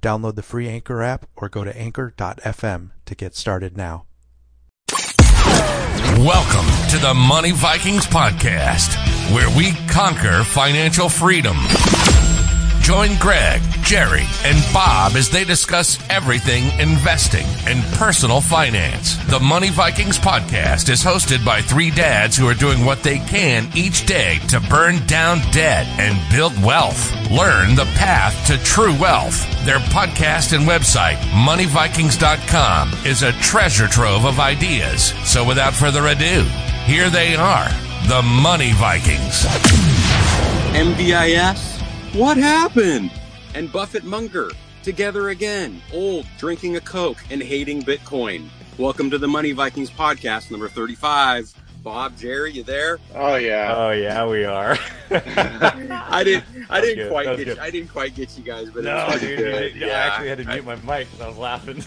Download the free Anchor app or go to anchor.fm to get started now. Welcome to the Money Vikings podcast, where we conquer financial freedom. Join Greg, Jerry, and Bob as they discuss everything investing and personal finance. The Money Vikings podcast is hosted by three dads who are doing what they can each day to burn down debt and build wealth. Learn the path to true wealth. Their podcast and website, moneyvikings.com, is a treasure trove of ideas. So without further ado, here they are, the Money Vikings. MVIS? What happened? And Buffett Munger, together again, old, drinking a Coke, and hating Bitcoin. Welcome to the Money Vikings podcast, number 35. Bob, Jerry, you there? Oh yeah. Oh yeah, we are. I didn't. I didn't good. quite get. good. You, I didn't quite get you guys, but it no, was pretty dude, good. I actually had to mute my mic because I was laughing.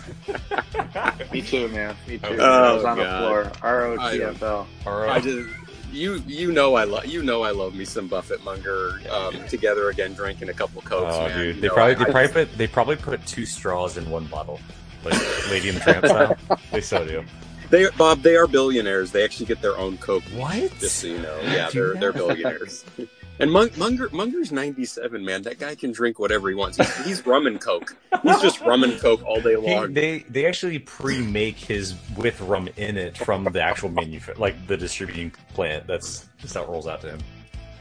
Me too, man. Me too. Oh, I was oh, on God. the floor. R O T F L. Oh, All I just. You you know I love you know I love me some Buffett Munger um, together again drinking a couple cokes Oh, man. dude, You they know, probably they I probably put they probably put two straws in one bottle, like Lady and the Tramp style. they so do. they Bob they are billionaires they actually get their own coke What? just so you know. Yeah, they're they're billionaires. And Mung, Munger Munger's ninety seven, man. That guy can drink whatever he wants. He's, he's rum and coke. He's just rum and coke all day He, long. they they actually pre-make his with rum in it from the actual manufa- like the distributing plant. That's just how it rolls out to him.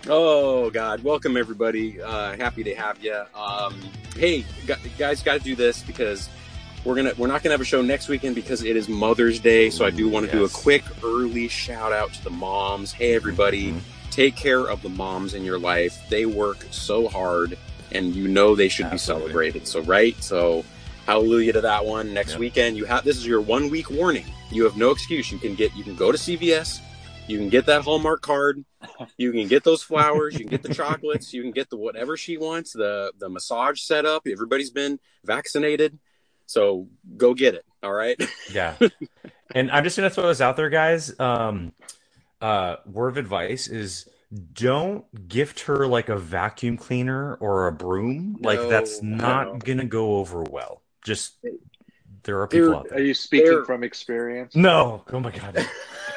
Oh God! Welcome everybody. Uh, happy to have you. Um, hey gu- guys, got to do this because we're gonna we're not gonna have a show next weekend because it is Mother's Day. So I do want to do a quick early shout out to the moms. Hey everybody, Mhm. Take care of the moms in your life. They work so hard, and you know they should be celebrated. So right, so hallelujah to that one. Next Yep. weekend, you have this is your one week warning. You have no excuse. You can get you can go to CVS. You can get that Hallmark card. You can get those flowers. You can get the chocolates. You can get the whatever she wants. The the massage set up. Everybody's been vaccinated, so go get it. All right. Yeah. and I'm just gonna throw this out there, guys. Um uh word of advice is don't gift her like a vacuum cleaner or a broom. like that's not no. gonna go over well. Just there are people Dude, out there. Are you speaking They're- from experience? No, oh my god.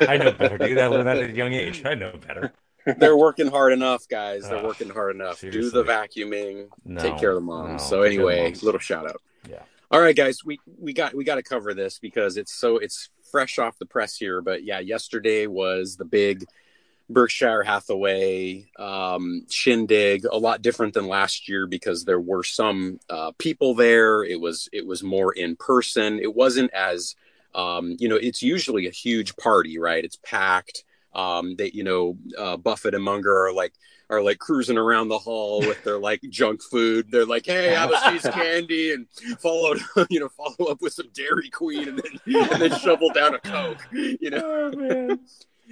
I know better, dude. I learned that at a young age. I know better. They're working hard enough, guys. They're Ugh, working hard enough. Do the vacuuming. No, take care of the moms. no, so take care of the anyway, moms. little shout out. Yeah. All right, guys. We we got we got to cover this because it's so it's fresh off the press here. But yeah, yesterday was the big Berkshire Hathaway um, shindig. A lot different than last year because there were some uh, people there. It was it was more in person. It wasn't as um, you know. It's usually a huge party, right? It's packed. Um, that you know, uh, Buffett and Munger are like are like cruising around the hall with their like junk food. They're like, "Hey, have a cheese candy," and followed, you know, follow up with some Dairy Queen, and then and then shovel down a Coke. You know,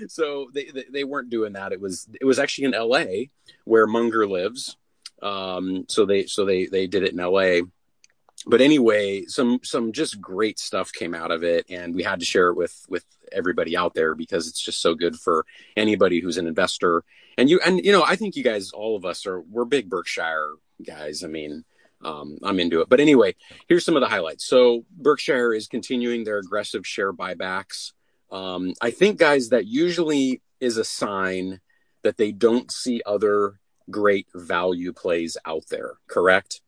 so they, they they weren't doing that. It was it was actually in L.A. where Munger lives. Um, so they so they they did it in L.A. But anyway, some some just great stuff came out of it, and we had to share it with with everybody out there because it's just so good for anybody who's an investor. And you and you know, I think you guys, all of us, are we're big Berkshire guys. I mean, um, I'm into it. But anyway, here's some of the highlights. So Berkshire is continuing their aggressive share buybacks. Um, I think, guys, that usually is a sign that they don't see other great value plays out there. Correct?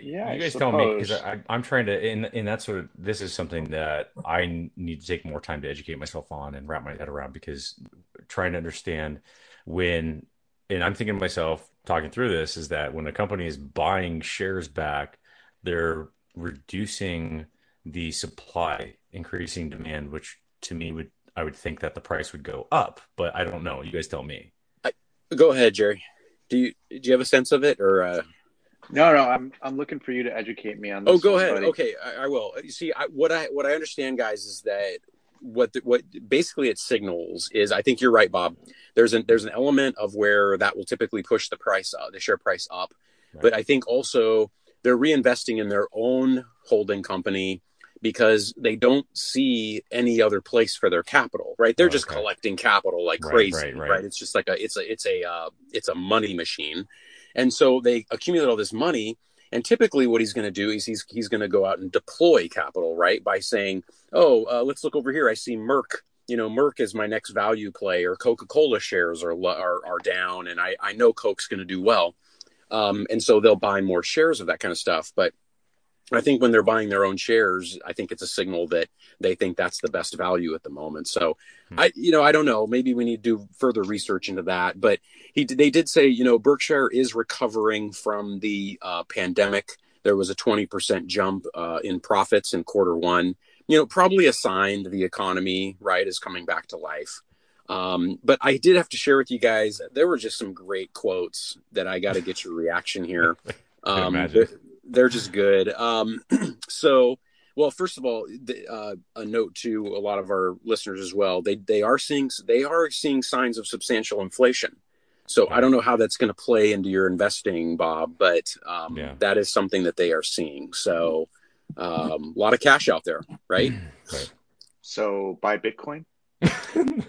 Yeah, you guys tell me because. I'm trying to, and and that's sort of this is something that I need to take more time to educate myself on and wrap my head around because trying to understand when, and I'm thinking to myself talking through this is that when a company is buying shares back, they're reducing the supply, increasing demand, which to me would I would think that the price would go up, but I don't know. You guys tell me. Go ahead, Jerry. Do you do you have a sense of it or? Uh... No, no, I'm I'm looking for you to educate me on this. Oh, go one, ahead. buddy. Okay, I, I will. You see, I, what I what I understand, guys, is that what the, what basically it signals is. I think you're right, Bob. There's an there's an element of where that will typically push the price up, the share price up, Right. but I think also they're reinvesting in their own holding company because they don't see any other place for their capital. Right? They're just Okay. collecting capital like Right, crazy. right, Right, right. It's just like a it's a it's a uh, it's a money machine, and so they accumulate all this money. And typically, what he's going to do is he's he's going to go out and deploy capital, right? By saying, "Oh, uh, let's look over here. I see Merck. You know, Merck is my next value play, or Coca Cola shares are, are are down, and I I know Coke's going to do well, um, and so they'll buy more shares of that kind of stuff. But I think when they're buying their own shares, I think it's a signal that they think that's the best value at the moment. So, Hmm. I you know I don't know. Maybe we need to do further research into that, but he they did say you know Berkshire is recovering from the uh, pandemic. There was a twenty percent jump uh, in profits in quarter one. You know, probably a sign that the economy right is coming back to life. Um, but I did have to share with you guys. There were just some great quotes that I got to get your reaction here. Um, imagine. They're, they're just good. Um, so, well, first of all, the, uh, a note to a lot of our listeners as well. They they are seeing they are seeing signs of substantial inflation. So I don't know how that's going to play into your investing, Bob, but um, Yeah. that is something that they are seeing. So um, a lot of cash out there, right? Right. So buy Bitcoin.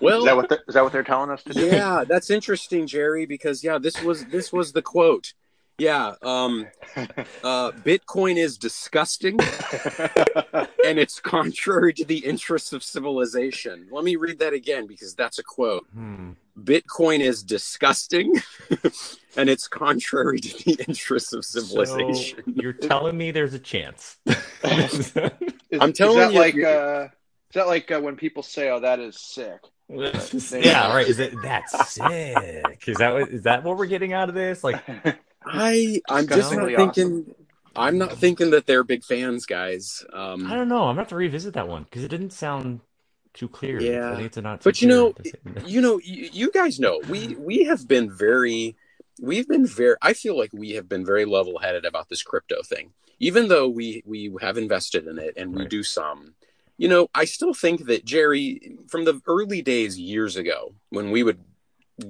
Well, Is that what the, is that what they're telling us to do? yeah, that's interesting, Jerry, because yeah, this was this was the quote. Yeah, um, uh, Bitcoin is disgusting and it's contrary to the interests of civilization. Let me read that again because that's a quote. Hmm. Bitcoin is disgusting and it's contrary to the interests of So civilization. you're telling me there's a chance. Is- I'm telling is that you, like uh, is that like uh, when people say, "Oh, that is sick"? yeah, right. Is it that's sick? Is that what is that what we're getting out of this? Like, I I'm just not Disgustingly thinking I'm not thinking that they're big fans, guys. Um, I don't know. I'm gonna have to revisit that one because it didn't sound too clear. Yeah. I think it's not. But you know, clear to say- you know, you, you guys know we we have been very, we've been very. I feel like we have been very level headed about this crypto thing, even though we we have invested in it and we Right. do some. You know, I still think that Jerry, from the early days years ago, when we would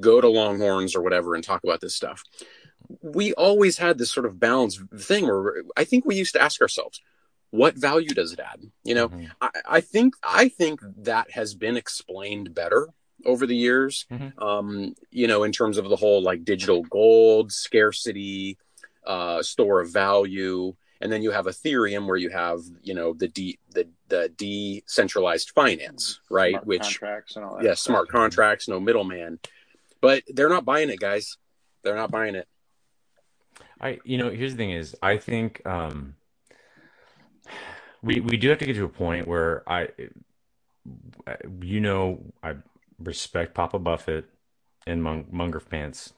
go to Longhorns or whatever and talk about this stuff, we always had this sort of balance thing where I think we used to ask ourselves, what value does it add? You know, Mhm. I, I think I think that has been explained better over the years. Mhm. Um, you know, in terms of the whole like digital gold scarcity, uh, store of value, and then you have Ethereum where you have you know the de- the the decentralized finance, right? Smart Which contracts and all that. yeah, stuff. smart contracts, no middleman. But they're not buying it, guys. They're not buying it. I, you know, here's the thing: is I think um, we we do have to get to a point where I, you know, I respect Papa Buffett and Mung, Munger Pants,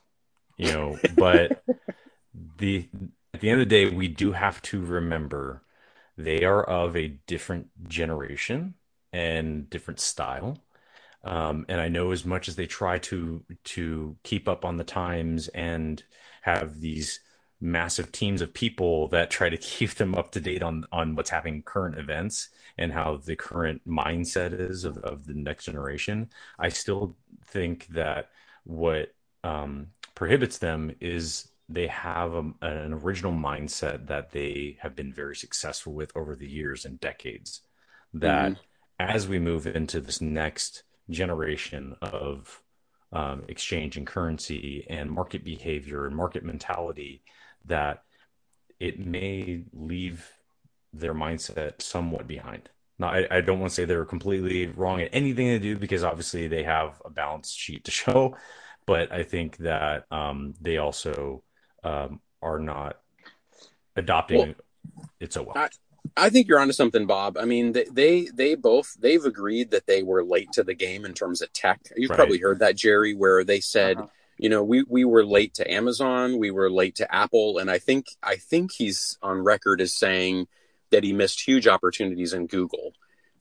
you know, but the at the end of the day, we do have to remember they are of a different generation and different style. Um, and I know as much as they try to to keep up on the times and have these massive teams of people that try to keep them up to date on on what's happening current events and how the current mindset is of, of the next generation. I still think that what um, prohibits them is they have a, an original mindset that they have been very successful with over the years and decades. That as we move into this next generation of um, exchange and currency and market behavior and market mentality that it may leave their mindset somewhat behind. Now, I, I don't want to say they're completely wrong at anything they do because obviously they have a balance sheet to show, but I think that um, they also um, are not adopting Well, it so well. I- I think you're onto something, Bob. I mean, they, they they both they've agreed that they were late to the game in terms of tech. You've Right. probably heard that, Jerry, where they said, Uh-huh. You know, we we were late to Amazon, we were late to Apple, and I think I think he's on record as saying that he missed huge opportunities in Google.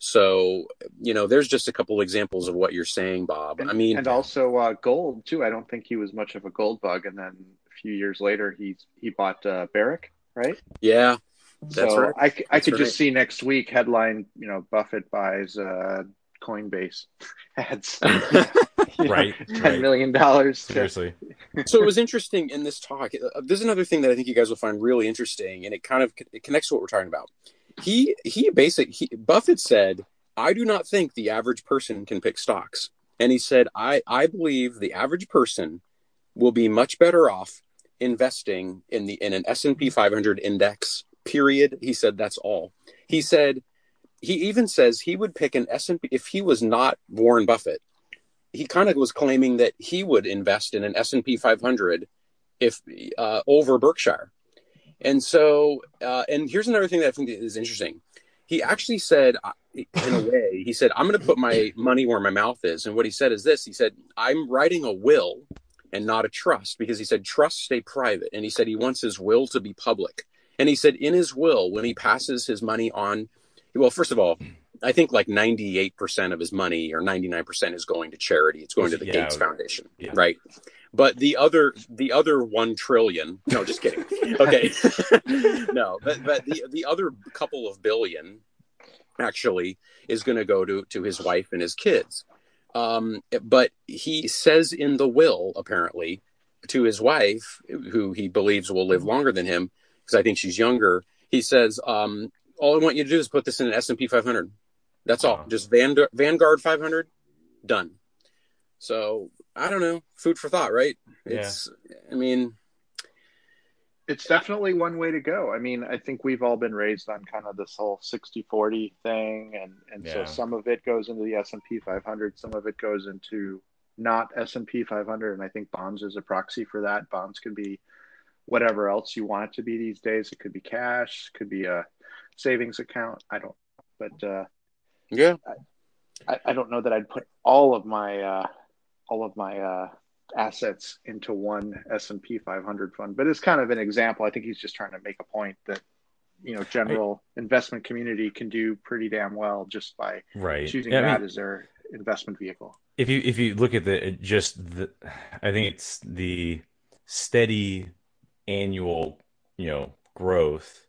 So, you know, there's just a couple examples of what you're saying, Bob. And, I mean, and also uh, gold too. I don't think he was much of a gold bug. And then a few years later, he he bought uh, Barrick, right? Yeah, that's so right. I, I That's could right. just see next week headline, you know, Buffett buys uh, Coinbase ads, You know, Right, ten right. million dollars. to- Seriously. so it was interesting in this talk. Uh, there's another thing that I think you guys will find really interesting, and it kind of it connects to what we're talking about. He he basically he, Buffett said, "I do not think the average person can pick stocks," and he said, "I I believe the average person will be much better off investing in the in an S and P 500 index." Period. He said that's all. He said he even says he would pick an S and P if he was not Warren Buffett he kind of was claiming that he would invest in an S&P 500 if uh, over Berkshire. And so uh, and here's another thing that I think is interesting. He actually said uh, in a way, he said I'm going to put my money where my mouth is and what he said is this. He said I'm writing a will and not a trust because he said trusts stay private and he said he wants his will to be public. And he said in his will when he passes his money on well first of all I think like 98% of his money or 99% is going to charity. It's going to the Yeah. Gates Foundation, Yeah. right? But the other the other 1 trillion, no, just kidding. Okay. no, but but the the other couple of billion actually is going to go to to his wife and his kids. Um but he says in the will apparently to his wife who he believes will live longer than him because I think she's younger. He says um all I want you to do is put this in an S&P 500. That's all. Wow. Just Vanguard, Vanguard 500, done. So I don't know. Food for thought, right? Yeah. It's. I mean, it's definitely one way to go. I mean, I think we've all been raised on kind of this whole 60-40 thing and and so some of it goes into the S&P 500, some of it goes into not S&P 500 and I think bonds is a proxy for that. Bonds can be whatever else you want it to be these days. It could be cash, could be a savings account. I don't but uh yeah. I, I don't know that I'd put all of my uh, all of my uh, assets into one S and P 500 fund, but it's kind of an example. I think he's just trying to make a point that you know general investment community can do pretty damn well just by Right. choosing Yeah, I mean, that as their investment vehicle. if you if you look at the just the i think it's the steady annual you know growth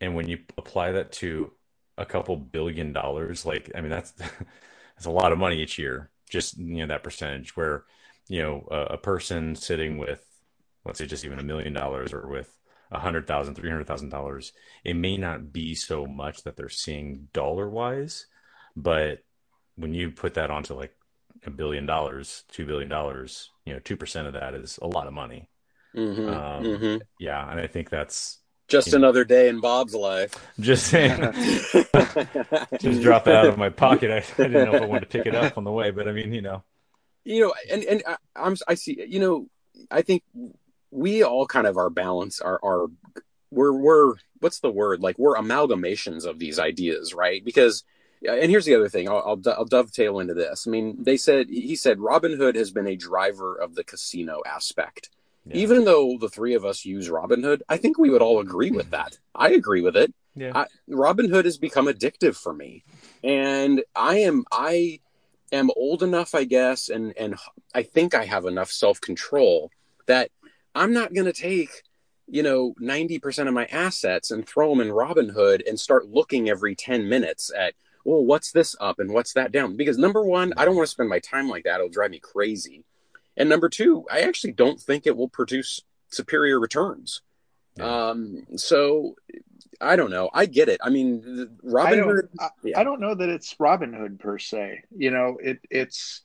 and when you apply that to a couple billion dollars like i mean that's that's a lot of money each year just you know that percentage where you know a, a person sitting with let's say just even a million dollars or with a hundred thousand three hundred thousand dollars it may not be so much that they're seeing dollar wise but when you put that onto like a billion dollars, two billion dollars, you know, two percent of that is a lot of money. hmm Um, hmm Yeah, and I think that's Just Yeah. another day in Bob's life. just saying. just drop it out of my pocket. I, I didn't know if I wanted to pick it up on the way, but I mean, you know, you know and and I, i'm i see you know i think we all kind of our balance are are we're we're what's the word like we're amalgamations of these ideas right because and here's the other thing I'll, I'll, I'll dovetail into this i mean they said he said Robinhood has been a driver of the casino aspect yeah. even though the three of us use Robinhood, i think we would all agree with that. I agree with it. Yeah, I, Robinhood has become addictive for me, and I am I am old enough, I guess, and and I think I have enough self control that I'm not going to take you know 90% of my assets and throw them in Robinhood and start looking every 10 minutes at well what's this up and what's that down? Because number one I don't want to spend my time like that. It'll drive me crazy and number two I actually don't think it will produce superior returns Yeah. um so I don't know. I get it. I mean, the- Robin I don't, Hood. I, yeah. I don't know that it's Robinhood per se. You know, it it's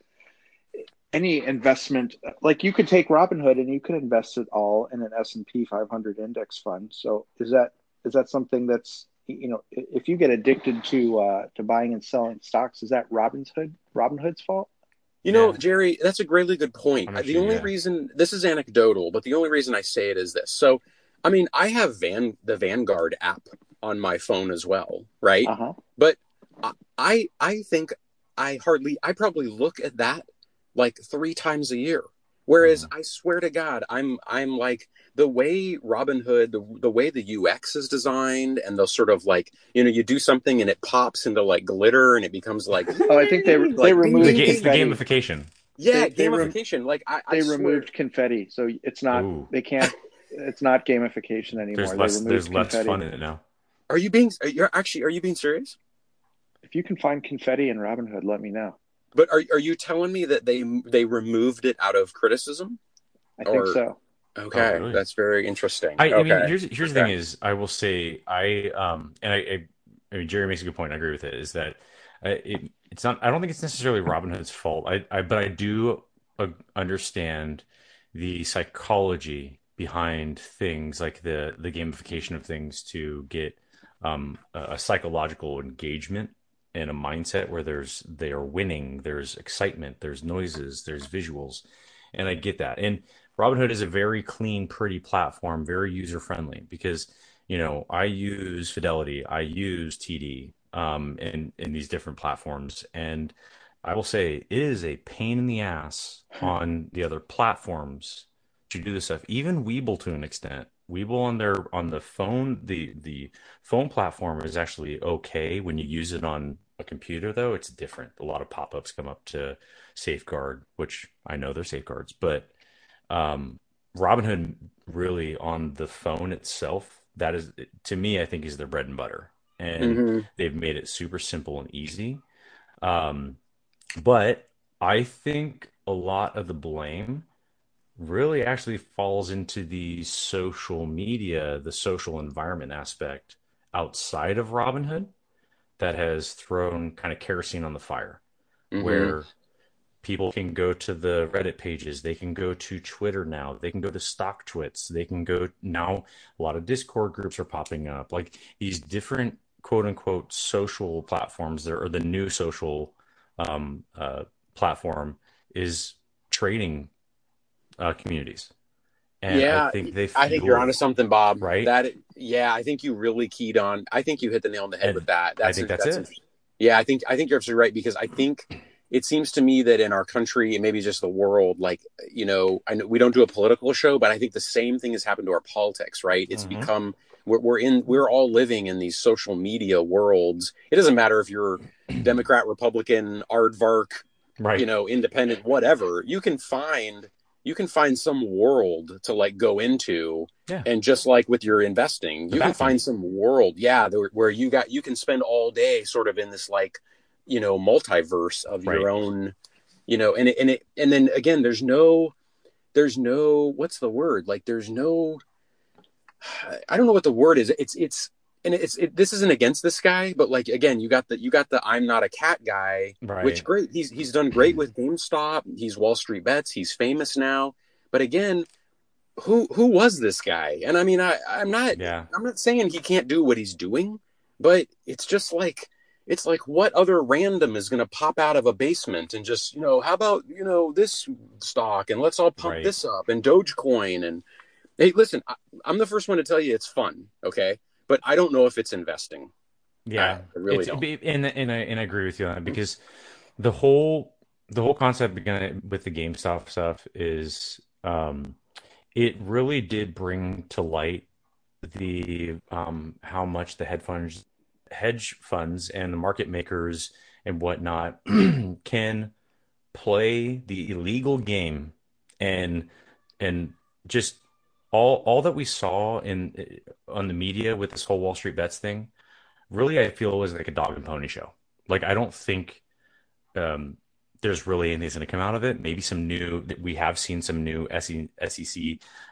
any investment like you could take Robinhood and you could invest it all in an S and P 500 index fund. So is that is that something that's you know if you get addicted to uh, to buying and selling stocks, is that Robin's Hood Robinhood's fault? You know, Yeah. Jerry, that's a really good point. I'm the only yeah. reason this is anecdotal, but the only reason I say it is this. So, I mean, I have Van the Vanguard app on my phone as well, right? Uh huh. I I think I hardly I probably look at that like three times a year. Whereas Mm-hmm. I swear to God, I'm I'm like the way Robinhood, the the way the UX is designed, and the sort of like you know you do something and it pops into like glitter and it becomes like Oh, I think they they removed the, ga- it's the gamification. Yeah, They- they rem- gamification. like I, I They swear- removed confetti, so it's not. Ooh. They can't. It's not gamification anymore. There's They less. removed There's less fun in it now. Are you being? Are you actually? Are you being serious? If you can find confetti in Robinhood, let me know. But are are you telling me that they they removed it out of criticism? I think so. Okay, Oh, really? that's very interesting. I, I mean, here's here's the thing: is I will say I um and I, I I mean Jerry makes a good point. I agree with it. Is that uh, it, it's not. I don't think it's necessarily Robinhood's fault. I, I but I do uh, understand the psychology behind things like the the gamification of things to get um a, a psychological engagement and a mindset where there's they are winning, there's excitement, there's noises, there's visuals, and I get that. And Robinhood is a very clean, pretty platform, very user friendly because you know I use Fidelity, I use TD, um, in in these different platforms, and I will say it is a pain in the ass on the other platforms to do this stuff. Even Webull to an extent. Webull on their on the phone, the the phone platform is actually okay when you use it on a computer though it's different. A lot of pop-ups come up to safeguard which i know they're safeguards but um robinhood really on the phone itself that is to me i think is their bread and butter. And Mhm. they've made it super simple and easy. Um but i think a lot of the blame really actually falls into the social media the social environment aspect outside of robinhood that has thrown kind of kerosene on the fire Mhm. where people can go to the Reddit pages, they can go to Twitter now, they can go to StockTwits, they can go now a lot of Discord groups are popping up, like these different quote unquote social platforms that are the new social um, uh, platform is trading uh, communities. And yeah, I think they I think you're onto something, Bob. Right? That yeah, I think you really keyed on. I think you hit the nail on the head And with that. I think that's it. interesting. Yeah, I think I think you're absolutely right because I think it seems to me that in our country and maybe just the world, like you know, I know we don't do a political show, but I think the same thing has happened to our politics. Right? It's Mhm. become we're, we're in we're all living in these social media worlds. It doesn't matter if you're Democrat, Republican, aardvark, right. you know independent whatever you can find you can find some world to like go into Yeah. and just like with your investing The you can find some world yeah where you got you can spend all day sort of in this like you know multiverse of your own you know and it, and it and then again there's no there's no what's the word? Like there's no i don't know what the word is. It's it's and it's it, this isn't against this guy but like again you got the you got the i'm not a cat guy right. which great he's he's done great with GameStop. He's Wall Street Bets. He's famous now. But again, who who was this guy? And I mean, I I'm not yeah. I'm not saying he can't do what he's doing, but it's just like it's like what other random is going to pop out of a basement and just you know how about you know this stock and let's all pump Right. this up and Dogecoin and hey listen I, I'm the first one to tell you it's fun okay but I don't know if it's investing Yeah, I really It's- don't. and and I and I agree with you on that because the whole the whole concept began with the GameStop stuff is um, it really did bring to light the um, how much the hedge funds hedge funds and the market makers and whatnot can play the illegal game and and just all all that we saw in on the media with this whole Wall Street bets thing really I feel was like a dog and pony show. Like I don't think um, there's really anything that's going to come out of it. Maybe some new we have seen some new SE, SEC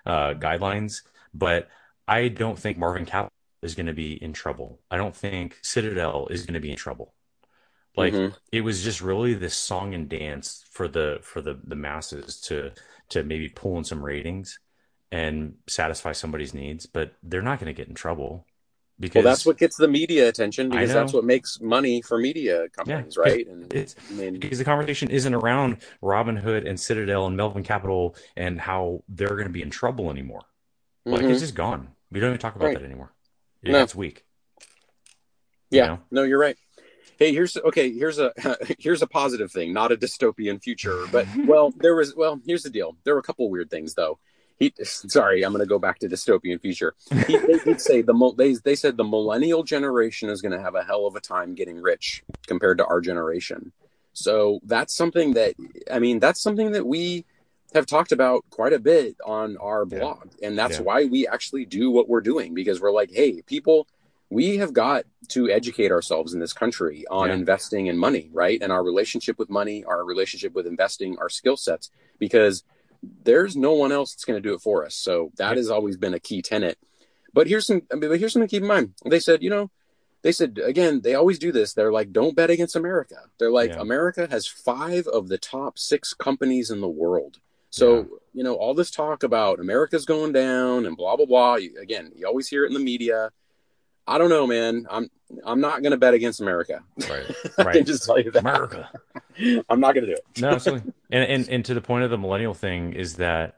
uh, guidelines, but I don't think Melvin Capital is going to be in trouble. I don't think Citadel is going to be in trouble. Like Mhm. it was just really this song and dance for the for the the masses to to maybe pull in some ratings and satisfy somebody's needs, but they're not going to get in trouble because Well, that's what gets the media attention because that's what makes money for media companies, Yeah, right? And it's I mean, because the conversation isn't around Robinhood and Citadel and Melvin Capital and how they're going to be in trouble anymore. Like mhm. it's just gone. We don't even talk about Right. that anymore. Yeah, No. gets weak. you yeah, know? no, you're right. Hey, here's okay. Here's a here's a positive thing, not a dystopian future, but well, there was well. Here's the deal. There were a couple weird things though. He, sorry, I'm going to go back to dystopian future. He, they did say the they they said the millennial generation is going to have a hell of a time getting rich compared to our generation. So that's something that I mean, that's something that we have talked about quite a bit on our Yeah. blog. And that's Yeah. why we actually do what we're doing because we're like, hey, people, we have got to educate ourselves in this country on Yeah. investing in money, right? And our relationship with money, our relationship with investing, our skill sets, because there's no one else that's going to do it for us. So that Yeah. has always been a key tenet. But here's some, I mean, but here's something to keep in mind. They said, you know, they said again, they always do this. They're like, don't bet against America. They're like, Yeah. America has five of the top six companies in the world. So, you know, all this talk about America's going down and blah blah blah. You, again, you always hear it in the media. I don't know, man. I'm I'm not going to bet against America. Right. I can Right. just tell you that. America. I'm not going to do it. No, absolutely. And, and and to the point of the millennial thing is that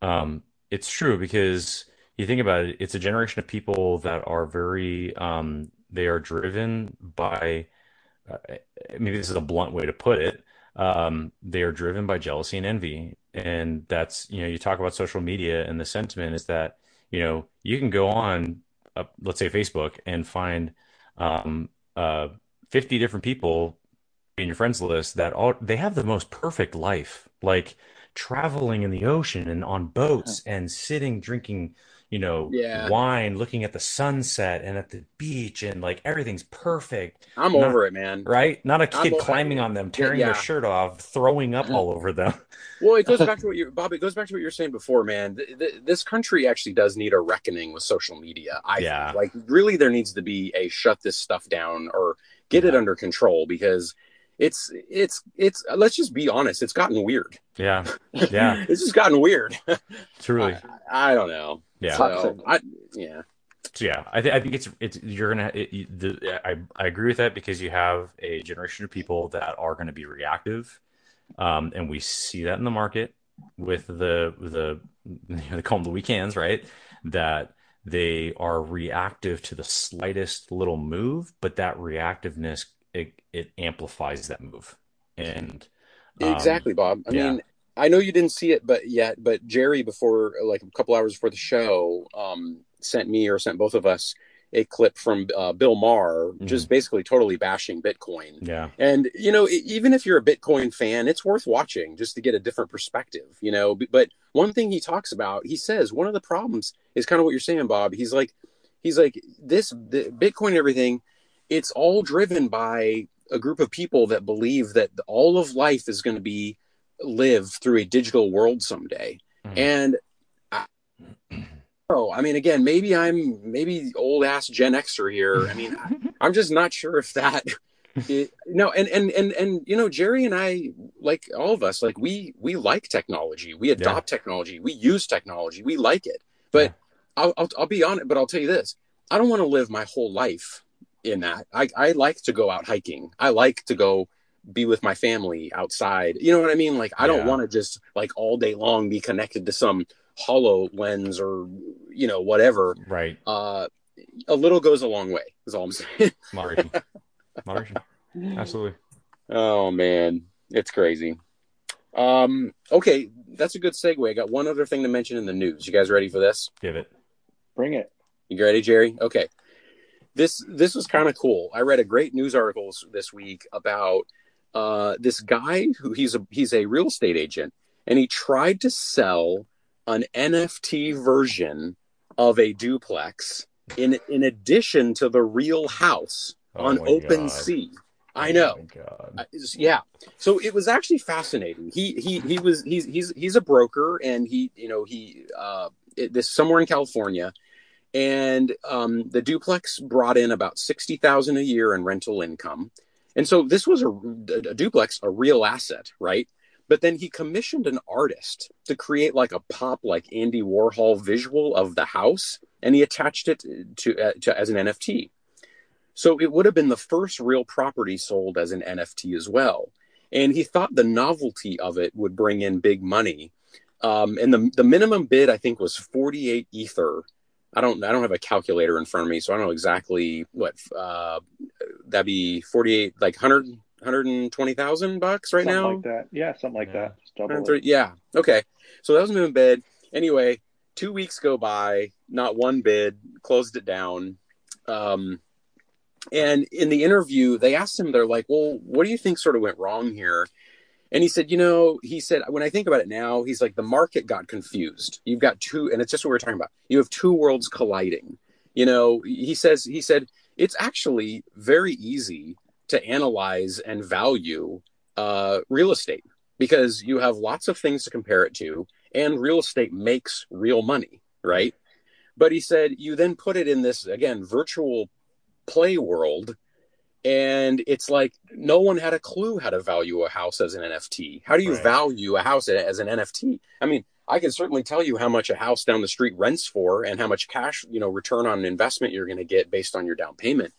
um, it's true because you think about it, it's a generation of people that are very um, they are driven by uh, maybe this is a blunt way to put it. Um, they are driven by jealousy and envy, and that's you know you talk about social media and the sentiment is that you know you can go on uh, let's say Facebook and find um, uh, 50 different people in your friends list that all they have the most perfect life, like traveling in the ocean and on boats and sitting drinking, you know, Yeah. wine, looking at the sunset and at the beach and like everything's perfect, I'm Not- over it, man. right? Not a kid climbing on them, tearing Yeah. their shirt off, throwing up uh-huh. all over them. Well, it goes back to what you, Bob. It goes back to what you were saying before, man. Th- th- this country actually does need a reckoning with social media. I Yeah. think. like really there needs to be a shut this stuff down or get it under control because it's it's it's. Let's just be honest. It's gotten weird. Yeah, Yeah. it's just gotten weird. truly. I, I don't know. Yeah. So, I, yeah. So yeah, I, th- I think it's it's you're gonna it, you- the, I I agree with that because you have a generation of people that are going to be reactive, um, and we see that in the market with the the you know, they call them the weekends, right? That they are reactive to the slightest little move, but that reactiveness it, it amplifies that move, and um, Exactly, Bob. I yeah. mean, I know you didn't see it, but yet, but Jerry, before like a couple hours before the show, um, sent me or sent both of us a clip from uh, Bill Maher, just basically totally bashing Bitcoin. Yeah, And you know, even if you're a Bitcoin fan, it's worth watching just to get a different perspective. You know, but one thing he talks about, he says one of the problems is kind of what you're saying, Bob. He's like, he's like this the Bitcoin and everything. It's all driven by a group of people that believe that all of life is going to be lived through a digital world someday. Mhm. And I, oh, I mean, again, maybe I'm maybe old ass Gen Xer here. I mean, I, I'm just not sure if that. It, no, and and and and you know, Jerry and I, like all of us, like we we like technology. We adopt technology. We use technology. We like it. But Yeah. I'll, I'll I'll be honest. But I'll tell you this: I don't want to live my whole life in that. I I like to go out hiking. I like to go be with my family outside. You know what I mean? Like I don't want to just like all day long be connected to some HoloLens or you know whatever. right. Uh, a little goes a long way. Is all I'm saying. Moderation, moderation, absolutely. Oh man, it's crazy. Um, okay, that's a good segue. I got one other thing to mention in the news. You guys ready for this? Give it. Bring it. You ready, Jerry? Okay. This this was kind of cool. I read a great news article this week about uh, this guy who he's a he's a real estate agent, and he tried to sell an NFT version of a duplex in in addition to the real house Oh on OpenSea. I Oh know. Uh, yeah so it was actually fascinating he he he was he's he's he's a broker and he you know he uh it, this somewhere in california and um the duplex brought in about 60,000 a year in rental income and so this was a, a duplex a real asset right but then he commissioned an artist to create like a pop like andy warhol visual of the house and he attached it to, uh, to as an nft so it would have been the first real property sold as an NFT as well. And he thought the novelty of it would bring in big money. Um, and the the minimum bid I think was 48 ether. I don't I don't have a calculator in front of me, so I don't know exactly what uh, that'd be 48 like 100 120,000 bucks right something now. like that. Yeah, something like Yeah. that. Yeah. Okay. So that was minimum bid. Anyway, two weeks go by, not one bid, closed it down. Um, And in the interview, they asked him, they're like, well, what do you think sort of went wrong here? And he said, you know, he said, when I think about it now, he's like, the market got confused. You've got two, and it's just what we are talking about. You have two worlds colliding. You know, he says, he said, it's actually very easy to analyze and value uh, real estate because you have lots of things to compare it to, and real estate makes real money, right? But he said, you then put it in this, again, virtual play world and it's like no one had a clue how to value a house as an NFT. How do you right. value a house as an NFT? I mean, I can certainly tell you how much a house down the street rents for and how much cash, you know, return on an investment you're going to get based on your down payment.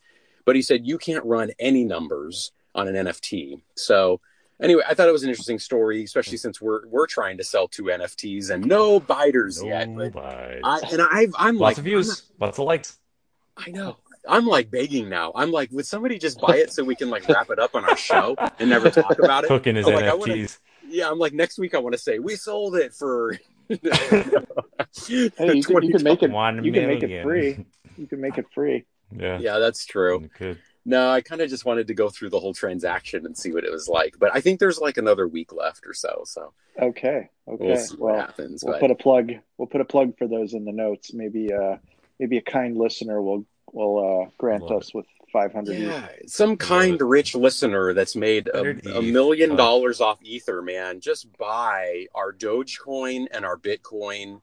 But he said you can't run any numbers on an NFT. So anyway, I thought it was an interesting story, especially since we're we're trying to sell two NFTs and no biters no yet. But I, and I've I'm lots like of views, lots of likes. I know. I'm like begging now. I'm like, would somebody just buy it so we can like wrap it up on our show and never talk about it? Cooking his I'm like, NFTs. Wanna, yeah, I'm like next week. I want to say we sold it for. hey, you, can, you can make it. One you can make it free. You can make it free. Yeah, yeah, that's true. No, I kind of just wanted to go through the whole transaction and see what it was like. But I think there's like another week left or so. So okay, okay. We'll see well, what happens. We'll but... put a plug. We'll put a plug for those in the notes. Maybe, uh, maybe a kind listener will will uh, grant us it. with 500 yeah some kind rich listener that's made a, a million dollars off ether man. Just buy our dogecoin and our bitcoin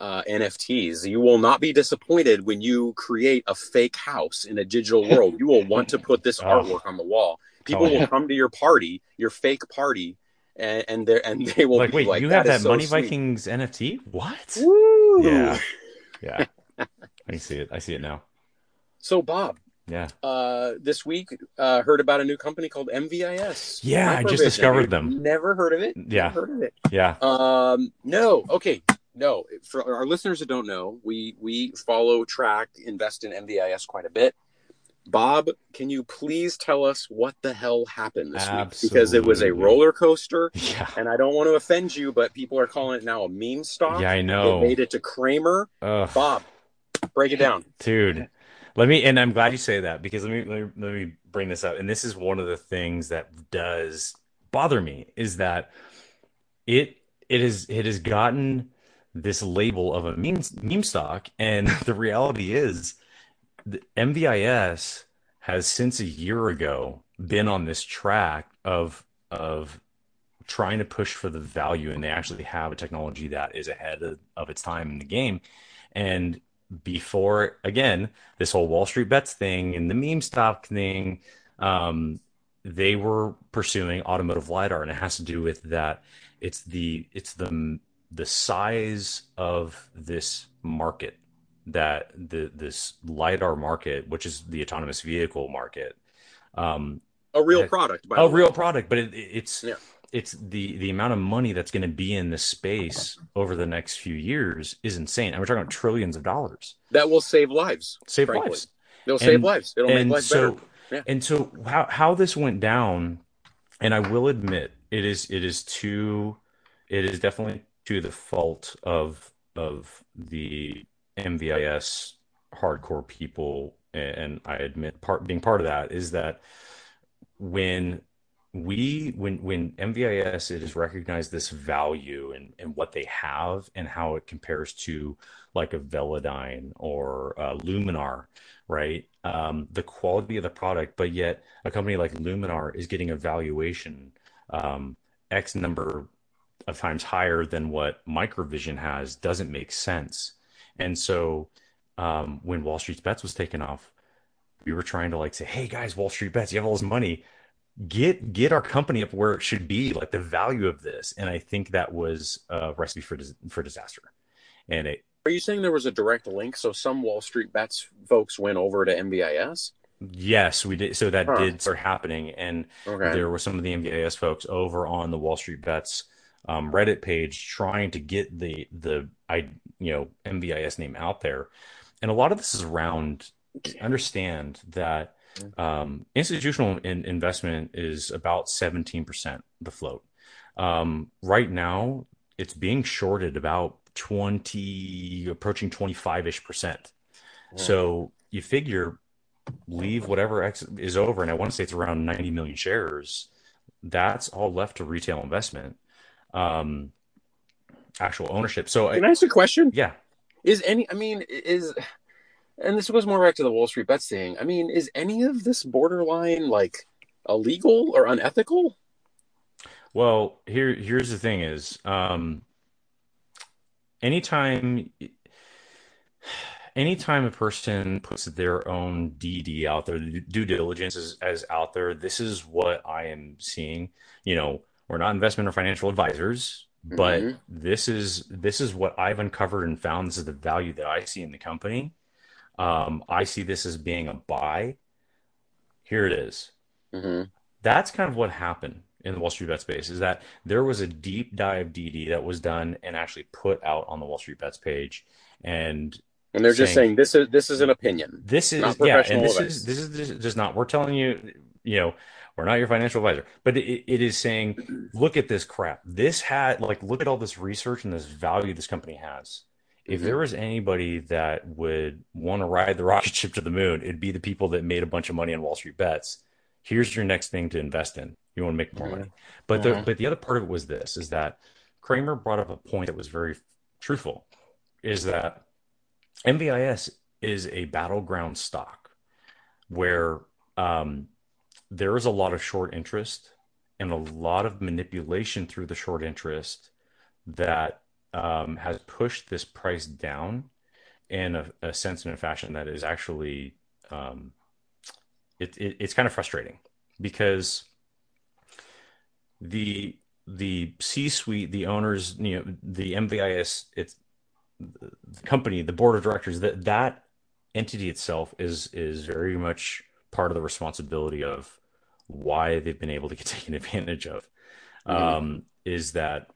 uh, nfts you will not be disappointed when you create a fake house in a digital world. You will want to put this oh. artwork on the wall. People oh, yeah. will come to your party your fake party and and, they and they will like wait like, you have that, that money sweet. vikings nft what? Woo! yeah. Yeah. I see it. I see it now so, Bob. Yeah. Uh, this week, uh, heard about a new company called MVIS. Yeah, I just discovered them. Never heard of it. Yeah. Never heard of it. Yeah. Um, no. Okay. No. For our listeners that don't know, we we follow, track, invest in MVIS quite a bit. Bob, can you please tell us what the hell happened this Absolutely. week? Because it was a roller coaster, yeah. and I don't want to offend you, but people are calling it now a meme stock. Yeah, I know. It made it to Cramer. Ugh. Bob, break it down, dude. Let me, and I'm glad you say that because let me, let me let me bring this up. And this is one of the things that does bother me is that it it is it has gotten this label of a meme meme stock, and the reality is, the MVIS has since a year ago been on this track of of trying to push for the value, and they actually have a technology that is ahead of, of its time in the game, and before again this whole Wall Street bets thing and the meme stock thing, um, they were pursuing automotive lidar, and it has to do with that. It's the it's the the size of this market that the this lidar market, which is the autonomous vehicle market, um, a real product, a real product, but it, it's yeah it's the the amount of money that's going to be in this space over the next few years is insane. And we're talking about trillions of dollars that will save lives. Save frankly. lives. It'll and, save lives. It'll make lives so, better. Yeah. And so how how this went down, and I will admit it is it is to it is definitely to the fault of of the MVIS hardcore people, and I admit part being part of that is that when we when when MVIS it has recognized this value and and what they have and how it compares to like a Velodyne or uh, Luminar, right? Um, the quality of the product, but yet a company like Luminar is getting a valuation um, X number of times higher than what Microvision has doesn't make sense. And so um, when Wall Street Bets was taken off, we were trying to like say, "Hey guys, Wall Street Bets, you have all this money." Get get our company up where it should be like the value of this and i think that was a recipe for for disaster. And it are you saying there was a direct link so some wall street bets folks went over to mvis yes we did. So that huh. did start happening and okay. there were some of the mvis folks over on the wall street bets um, reddit page trying to get the the i you know mvis name out there. And a lot of this is around understand that um, institutional in, investment is about 17% the float. Um, right now, it's being shorted about 20, approaching 25 ish percent. So you figure leave whatever X is over, and I want to say it's around 90 million shares. That's all left to retail investment, um, actual ownership. So, Can I ask a question? yeah, Is any? I mean, is and this goes more back to the Wall Street bets thing. I mean, is any of this borderline like illegal or unethical? Well, here here's the thing is um anytime anytime a person puts their own DD out there, due diligence is as out there, this is what I am seeing. You know, we're not investment or financial advisors, but Mhm. this is this is what I've uncovered and found. This is the value that I see in the company. Um, I see this as being a buy. Here it is hmm that's kind of what happened in the Wall Street Bet space is that there was a deep dive DD that was done and actually put out on the Wall Street Bets page. And And they're just Saying- saying this is this is an opinion. this is, yeah, and this advice. is, this is this is just not, we're telling you, you know, we're not your financial advisor, but it, it is saying, look at this crap. This had, like, look at all this research and this value this company has. If Mhm. there was anybody that would want to ride the rocket ship to the moon, it'd be the people that made a bunch of money on Wall Street bets. Here's your next thing to invest in. You want to make more money. But the Mhm. but the other part of it was this is that Cramer brought up a point that was very truthful, is that MVIS is a battleground stock where um, there is a lot of short interest and a lot of manipulation through the short interest that um, has pushed this price down in a, a sense and a fashion that is actually um, it, it, it's kind of frustrating because the the C-suite, the owners, you know, the MVIS, it's the company, the board of directors, that that entity itself is is very much part of the responsibility of why they've been able to get taken advantage of. Mhm. Um, is that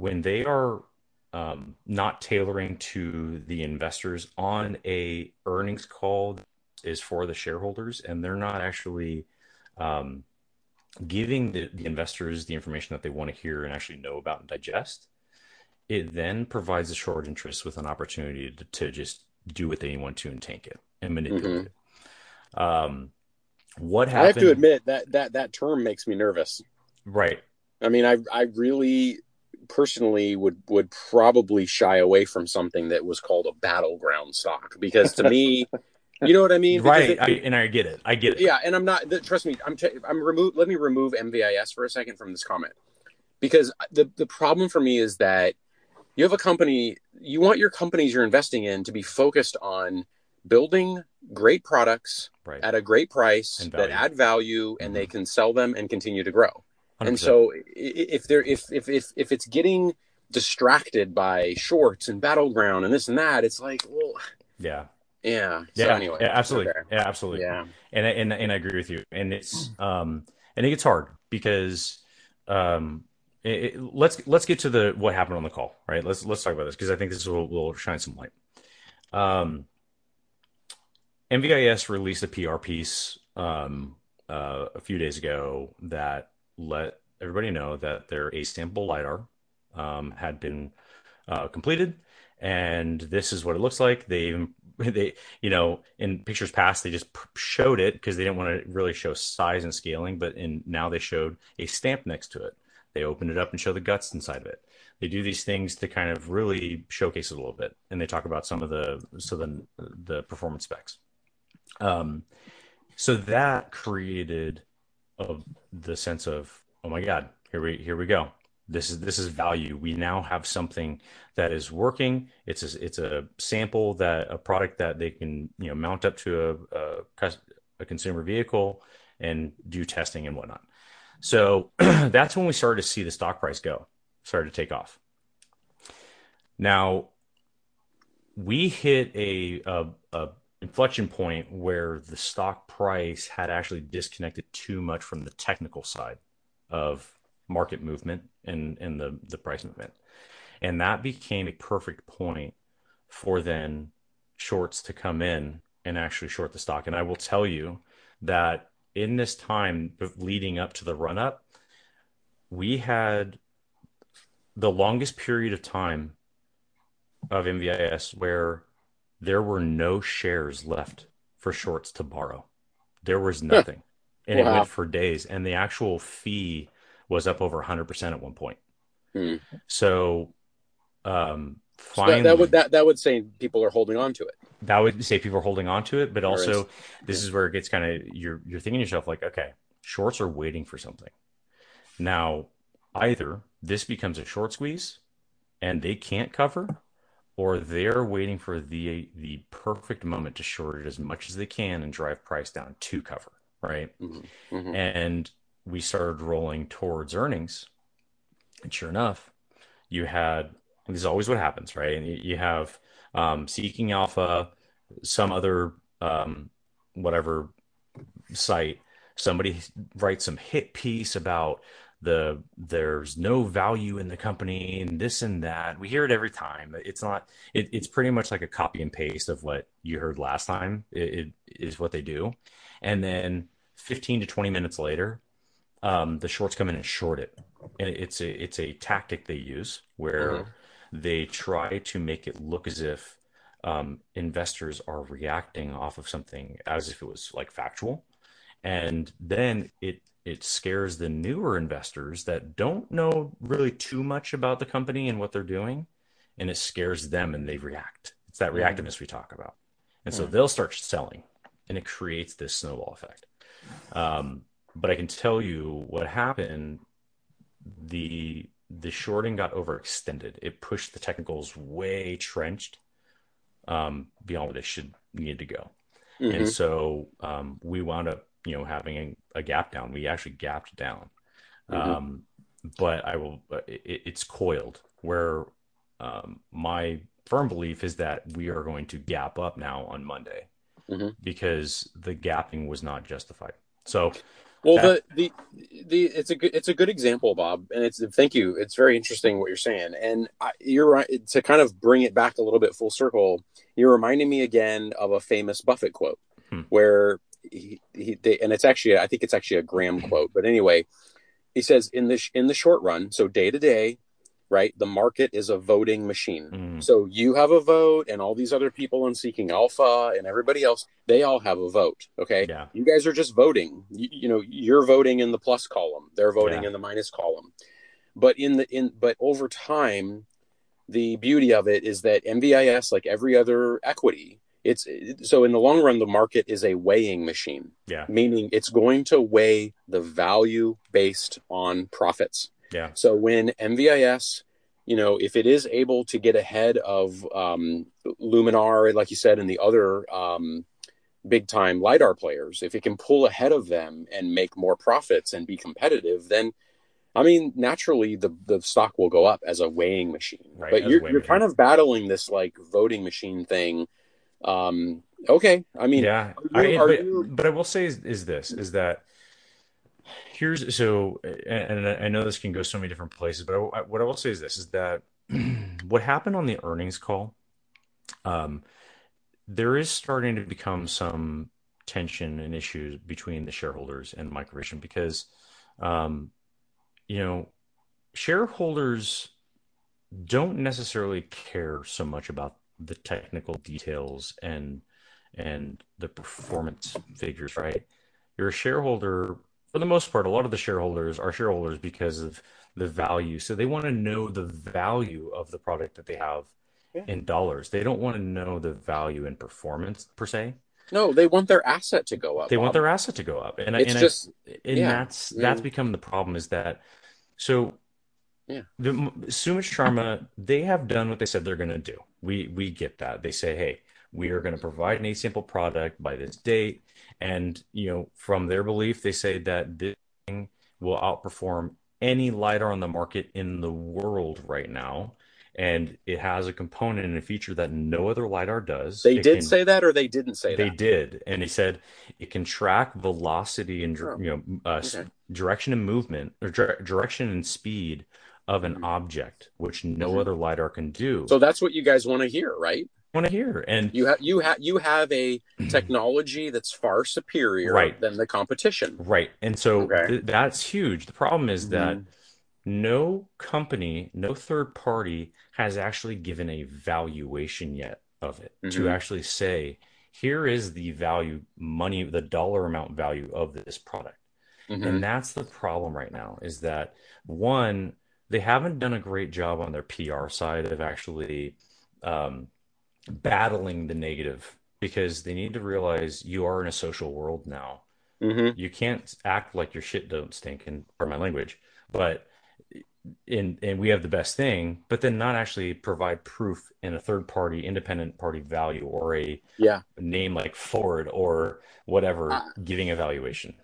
when they are um, not tailoring to the investors on a earnings call is for the shareholders, and they're not actually um, giving the, the investors the information that they want to hear and actually know about and digest, it then provides the short interest with an opportunity to, to just do what they want to and tank it and manipulate it. Um, what I have to admit that that that term makes me nervous. right? I mean, I I really personally would would probably shy away from something that was called a battleground stock because to me, you know what I mean? Because right, it- I, and I get it. I get it. yeah, and I'm not. th- Trust me, I'm. T- I'm remove. Let me remove MVIS for a second from this comment because the the problem for me is that you have a company. You want your companies you're investing in to be focused on building great products Right. at a great price that add value and they mm-hmm. can sell them and continue to grow. 100%. And so if there if if if if it's getting distracted by shorts and battleground and this and that, it's like, well, yeah, yeah. So yeah, anyway, yeah, absolutely, okay. yeah, absolutely. Yeah. and and and I agree with you. And it's um and it gets hard because um it, it- let's let's get to the what happened on the call, right? Let's let's talk about this because I think this will will shine some light. Um, MVIS released a PR piece um uh, a few days ago that let everybody know that their A sample lidar um had been uh, completed and this is what it looks like. They even they you know in pictures past they just showed it because they didn't want to really show size and scaling, but in now they showed a stamp next to it. They opened it up and show the guts inside of it. They do these things to kind of really showcase it a little bit, and they talk about some of the so the the performance specs. Um, so that created of the sense of oh my god, here we here we go. This is this is value. We now have something that is working. It's a, it's a sample that a product that they can you know mount up to a, a, a consumer vehicle and do testing and whatnot. So that's when we started to see the stock price go, started to take off. Now we hit a, a, a inflection point where the stock price had actually disconnected too much from the technical side of market movement and, and the, the price movement. And that became a perfect point for then shorts to come in and actually short the stock. And I will tell you that in this time leading up to the run up, we had the longest period of time of MVIS where there were no shares left for shorts to borrow. There was nothing. And it went for days. And the actual fee was up over 100% at one point. Hmm. So, um, So finally, that, that would that that would say people are holding on to it. that would say people are holding on to it, but Whereas- also this is where it gets kind of you're you're thinking to yourself like, okay, shorts are waiting for something. Now, either this becomes a short squeeze and they can't cover, or they're waiting for the the perfect moment to short it as much as they can and drive price down to cover, right? Mhm. Mhm. and we started rolling towards earnings. And sure enough, you had this is always what happens, right? And you, you have um, Seeking Alpha, some other um, whatever site. Somebody writes some hit piece about the there's no value in the company and this and that. We hear it every time. It's not. It, it's pretty much like a copy and paste of what you heard last time. It, it is what they do, and then 15 to 20 minutes later, um, the shorts come in and short it. And it's a it's a tactic they use where Mhm. they try to make it look as if um, investors are reacting off of something as if it was like factual, and then it it scares the newer investors that don't know really too much about the company and what they're doing, and it scares them and they react. It's that reactiveness we talk about, and so they'll start selling, and it creates this snowball effect. Um, but I can tell you what happened. The the shorting got overextended. It pushed the technicals way trenched um, beyond where they should need to go. Mhm. And so um, we wound up, you know, having a, a gap down. We actually gapped down. Mhm. Um, but I will, it, it's coiled where um, my firm belief is that we are going to gap up now on Monday Mhm. because the gapping was not justified. So Well, That- the, the the it's a good it's a good example, Bob, and it's thank you. It's very interesting what you're saying, and I, you're right to kind of bring it back a little bit full circle. You're reminding me again of a famous Buffett quote, Hmm. where he, he they, and it's actually I think it's actually a Graham quote, but anyway, he says in the sh- in the short run, so day to day, right? The market is a voting machine. mm, So you have a vote, and all these other people in Seeking Alpha and everybody else, they all have a vote. Okay. yeah, You guys are just voting. You, you know, you're voting in the plus column. They're voting Yeah. in the minus column. But in the in but over time, the beauty of it is that MVIS, like every other equity, it's so in the long run, the market is a weighing machine, yeah, meaning it's going to weigh the value based on profits. yeah, So when MVIS, you know, if it is able to get ahead of um, Luminar, like you said, and the other um, big time LiDAR players, if it can pull ahead of them and make more profits and be competitive, then I mean, naturally the, the stock will go up as a weighing machine. Right, but you're, you're kind of battling this like voting machine thing. Um, okay. I mean, yeah. you- I, but, you- but I will say is, is this is that here's so and, and I know this can go so many different places, but I, what I will say is this is that what happened on the earnings call, um, there is starting to become some tension and issues between the shareholders and migration because, um, you know, shareholders don't necessarily care so much about the technical details and and the performance figures, right? You're a shareholder for the most part. A lot of the shareholders are shareholders because of the value, so they want to know the value of the product that they have Yeah. in dollars. They don't want to know the value in performance per se. no, they want their asset to go up. They want their asset to go up, and It's and I- just and yeah. that's that's Yeah. become the problem is that so Yeah. the Sumit Sharma they have done what they said they're going to do. We we get that. They say hey we are going to provide an A-sample product by this date. And you know from their belief they say that this thing will outperform any lidar on the market in the world right now. And it has a component and a feature that no other lidar does. They It did can- say that, or they didn't say they that. They did, and he said it can track velocity and Oh, you know uh, okay. direction and movement or dir- direction and speed of an object, which no Mhm. other lidar can do. So that's what you guys want to hear, right? want to hear, and You have you have you have a technology that's far superior Right. than the competition. right, and so Okay. th- that's huge. The problem is that Mhm. no company, no third party has actually given a valuation yet of it to Mhm. actually say, here is the value, money, the dollar amount value of this product. Mhm. And that's the problem right now is that one, they haven't done a great job on their PR side of actually um, battling the negative because they need to realize you are in a social world now. Mhm. You can't act like your shit don't stink, and pardon my language, but in and we have the best thing, but then not actually provide proof in a third party, independent party value or a Yeah. name like Ford or whatever Uh, giving evaluation,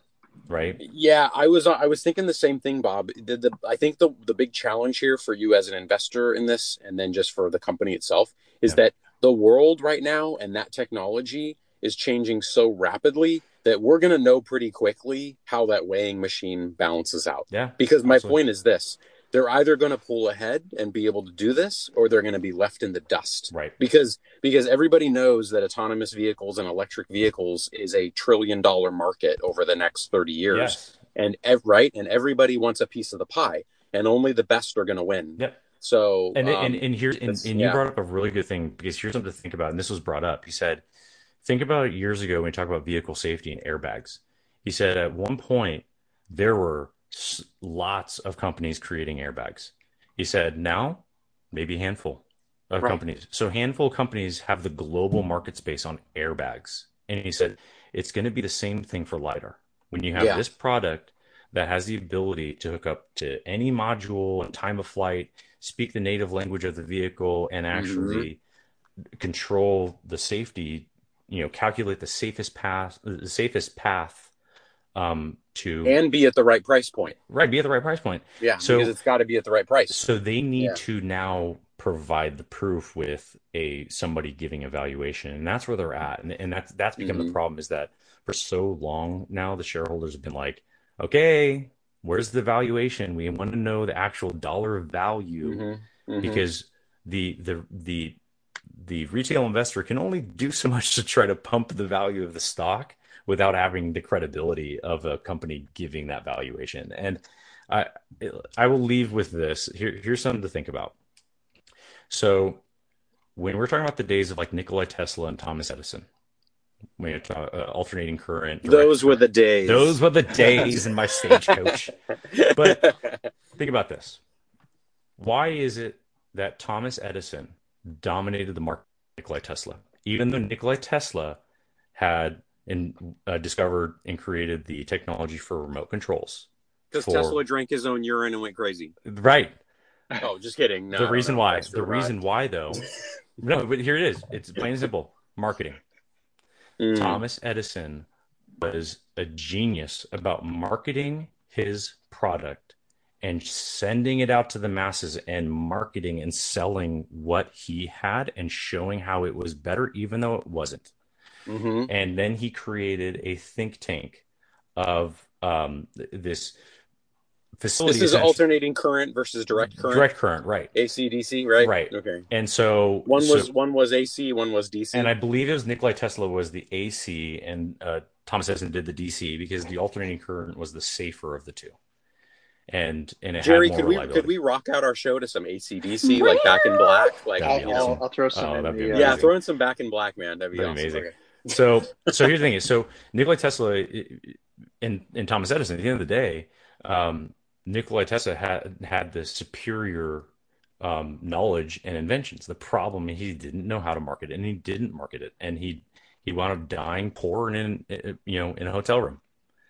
right? Yeah, I was uh, I was thinking the same thing, Bob. The, the I think the the big challenge here for you as an investor in this, and then just for the company itself, is Yeah. that the world right now and that technology is changing so rapidly that we're going to know pretty quickly how that weighing machine balances out. Yeah. Because my absolutely. point is this: they're either going to pull ahead and be able to do this, or they're going to be left in the dust. Right. because because everybody knows that autonomous vehicles and electric vehicles is a trillion dollar market over the next 30 years Yes. and ev- right and everybody wants a piece of the pie and only the best are going to win Yep. so And um, and and here's and, and you yeah. brought up a really good thing because here's something to think about. And this was brought up. He said, think about years ago when we talk about vehicle safety and airbags. He said at one point there were lots of companies creating airbags. He said now maybe a handful of Right. companies. So handful of companies have the global market space on airbags. And he said it's going to be the same thing for lidar. When you have Yeah. this product that has the ability to hook up to any module and time of flight, speak the native language of the vehicle, and actually mm-hmm. control the safety. You know, calculate the safest path, the safest path um, to and be at the right price point right, be at the right price point. yeah So- because it's got to be at the right price So they need Yeah. to now provide the proof with a somebody giving evaluation, and that's where they're at. And, and that's that's become the Mhm. problem is that for so long now the shareholders have been like, okay, where's the valuation? We want to know the actual dollar value Mhm, mhm. because the the the the retail investor can only do so much to try to pump the value of the stock without having the credibility of a company giving that valuation. And I I will leave with this. Here, here's something to think about. So when we're talking about the days of like Nikola Tesla and Thomas Edison, when you're talking, uh, alternating current, those were the days those were the days in my stagecoach. But- Think about this. Why is it that Thomas Edison dominated the market Nikola Tesla? Even though Nikola Tesla had in, uh, discovered and created the technology for remote controls. because for- tesla drank his own urine and went crazy Right. oh just kidding no, the reason no, why. The right. reason why, though. no, but here it is. It's plain and simple marketing. Mm, Thomas Edison was a genius about marketing his product and sending it out to the masses and marketing and selling what he had and showing how it was better, even though it wasn't. Mhm. And then he created a think tank of um, th- this facility. this is alternating current versus direct current direct current, right? ac dc right Right. okay And so one so- was one was ac one was dc and I believe it was Nikolai Tesla was the AC and uh, Thomas Edison did the DC because the alternating current was the safer of the two. And and it Jerry, had more could we could we rock out our show to some ACDC like Back in Black? Like I'll, be you know, I'll, I'll throw some Oh, in that'd be the, uh, yeah, amazing. throw in some Back in Black, man. That'd be That'd awesome. amazing. Okay. So so here's the thing is so Nikola Tesla and and Thomas Edison at the end of the day, um, Nikola Tesla had had the superior um, knowledge and inventions. The problem he didn't know how to market it, and he didn't market it, and he he wound up dying poor and in you know in a hotel room.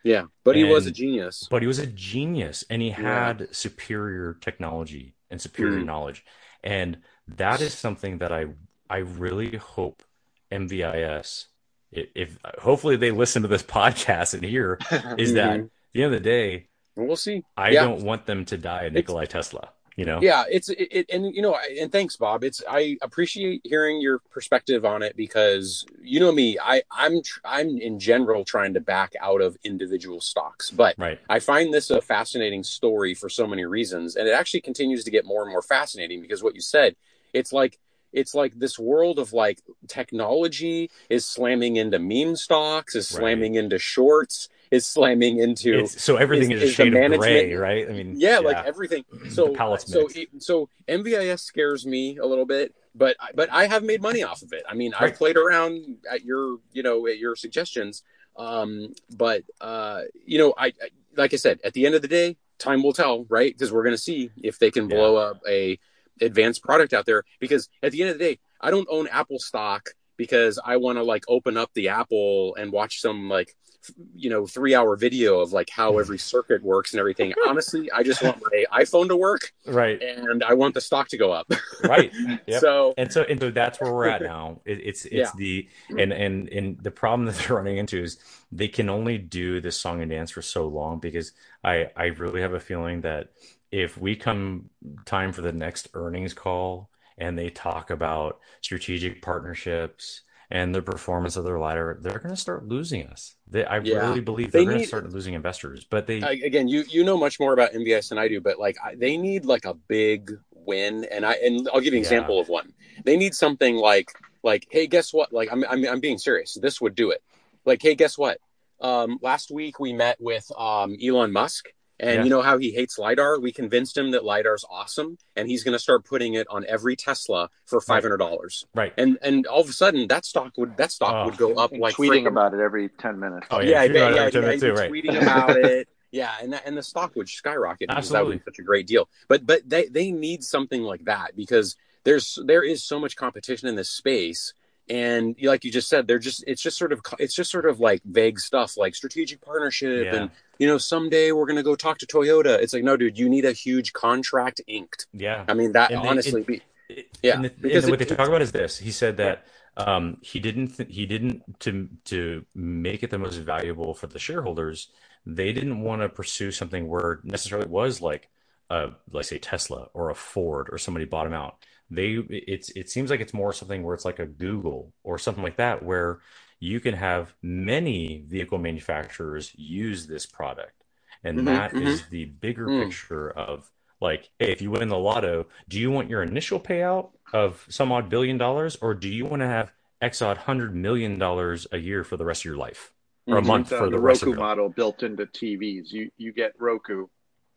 Yeah, but he was a genius. But he was a genius, and he Yeah. had superior technology and superior Mm. knowledge, and that is something that I I really hope MVIS, if, if hopefully they listen to this podcast and hear, is that Mhm. at the end of the day, We'll see. I Yeah. don't want them to die a Nikolai Tesla. You know, Yeah, it's it, it, and you know, and thanks, Bob. It's I appreciate hearing your perspective on it because you know me, I I'm tr- I'm in general trying to back out of individual stocks, but right? I find this a fascinating story for so many reasons, and it actually continues to get more and more fascinating because what you said, it's like it's like this world of like technology is slamming into meme stocks, is Right. slamming into shorts, is slamming into It's, so everything is- is, a is shade of gray, right? I mean, yeah, like everything. So so mixed. it, so MVIS scares me a little bit but but I have made money off of it. I mean, Right. I've played around at your you know at your suggestions. Um, but uh, you know, I, I like I said, at the end of the day, time will tell, right? Because we're going to see if they can blow up a advanced product out there. Because at the end of the day, I don't own Apple stock because I want to like open up the Apple and watch some like f- you know three hour video of like how mm-hmm. every circuit works and everything. Honestly, I just want my iPhone to work Right. and I want the stock to go up. Right. Yep. So and so and so that's where we're at now it, it's it's Yeah. the and and and the problem that they're running into is they can only do this song and dance for so long because i i really have a feeling that if we come time for the next earnings call and they talk about strategic partnerships and the performance of their lidar, they're going to start losing us they, i Yeah. really believe They they're going to start losing investors but they I, again, you you know much more about MVIS than I do, but like I, they need like a big win, and I and I'll give you an Yeah. example of one. They need something like like hey, guess what? Like I'm I'm I'm being serious. This would do it. Like hey, guess what? Um, last week we met with um, Elon Musk. And Yeah. you know how he hates lidar? We convinced him that lidar's awesome, and he's going to start putting it on every Tesla for five hundred dollars. right And and all of a sudden, that stock would that stock Oh. would go up And like tweeting frickin- about it every 10 minutes. Oh, yeah, yeah, yeah, tweet yeah, yeah, too, right. tweeting about it. Yeah, and that, and the stock would skyrocket because that would be such a great deal. But but they they need something like that because there's there is so much competition in this space, and like you just said, they're just it's just sort of it's just sort of like vague stuff like strategic partnership Yeah. and you know someday we're gonna go talk to Toyota. It's like no, dude, you need a huge contract inked. yeah I mean that And they- honestly, be, It- Yeah, and, the, because and what they talk about is this. He said that um, he didn't th- he didn't to to make it the most valuable for the shareholders. They didn't want to pursue something where necessarily it was like a let's say Tesla or a Ford or somebody bought them out. They it's it seems like it's more something where it's like a Google or something like that where you can have many vehicle manufacturers use this product, and Mhm, that is mhm. the bigger Mm. picture of like, hey, if you win the lotto, do you want your initial payout of some odd billion dollars, or do you want to have X odd hundred million dollars a year for the rest of your life, or a Mhm. month the, for the, the rest of Roku your life? model built into TVs. You you get Roku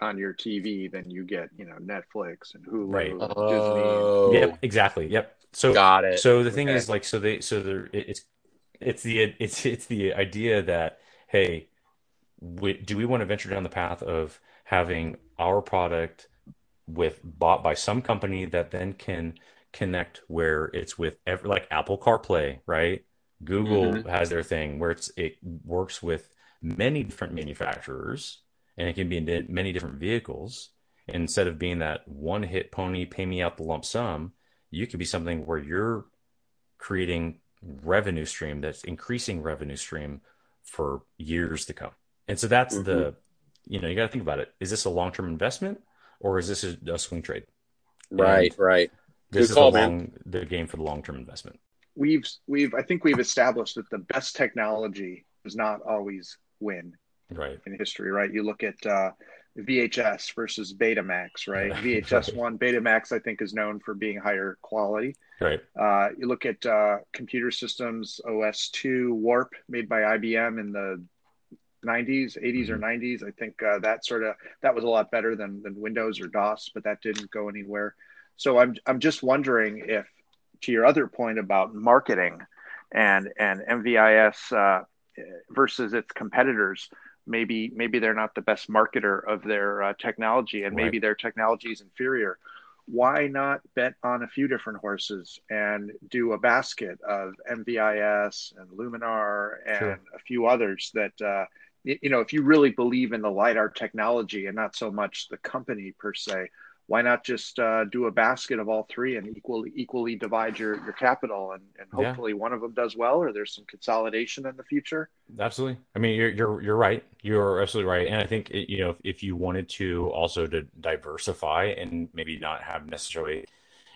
on your TV, then you get you know Netflix and Hulu, Right. and Disney. oh, Yep, exactly. Yep. So, got it. so the thing Okay. is, like, so they, so there, it's, it's the, it's, it's the idea that, hey, we, do we want to venture down the path of having our product with bought by some company that then can connect where it's with every, like Apple CarPlay, right? Google Mhm. has their thing where it's it works with many different manufacturers and it can be in many different vehicles. Instead of being that one hit pony, pay me out the lump sum, you could be something where you're creating revenue stream that's increasing revenue stream for years to come. And so that's the, mm-hmm. you know, you got to think about it. Is this a long term investment or is this a, a swing trade? right, right. This Good is call, the man. long the game for the long term investment. We've we've I think we've established that the best technology does not always win Right. in history, right? You look at uh, VHS versus Betamax, right? VHS one, Betamax I think is known for being higher quality. Right. Uh, you look at uh, computer systems, OS two, Warp, made by IBM in the 90s, 80s or 90s. I think uh, that sort of that was a lot better than than Windows or DOS, but that didn't go anywhere. So I'm I'm just wondering if, to your other point about marketing, and and MVIS uh, versus its competitors, maybe maybe they're not the best marketer of their uh, technology, and maybe their technology is inferior. Why not bet on a few different horses and do a basket of MVIS and Luminar and Sure. a few others that uh, you know if you really believe in the lidar technology and not so much the company per se why not just uh, do a basket of all three and equally equally divide your, your capital and, and Yeah. hopefully one of them does well or there's some consolidation in the future Absolutely. I mean, you're you're you're right. You're absolutely right. And I think it, you know, if, if you wanted to also to diversify and maybe not have necessarily,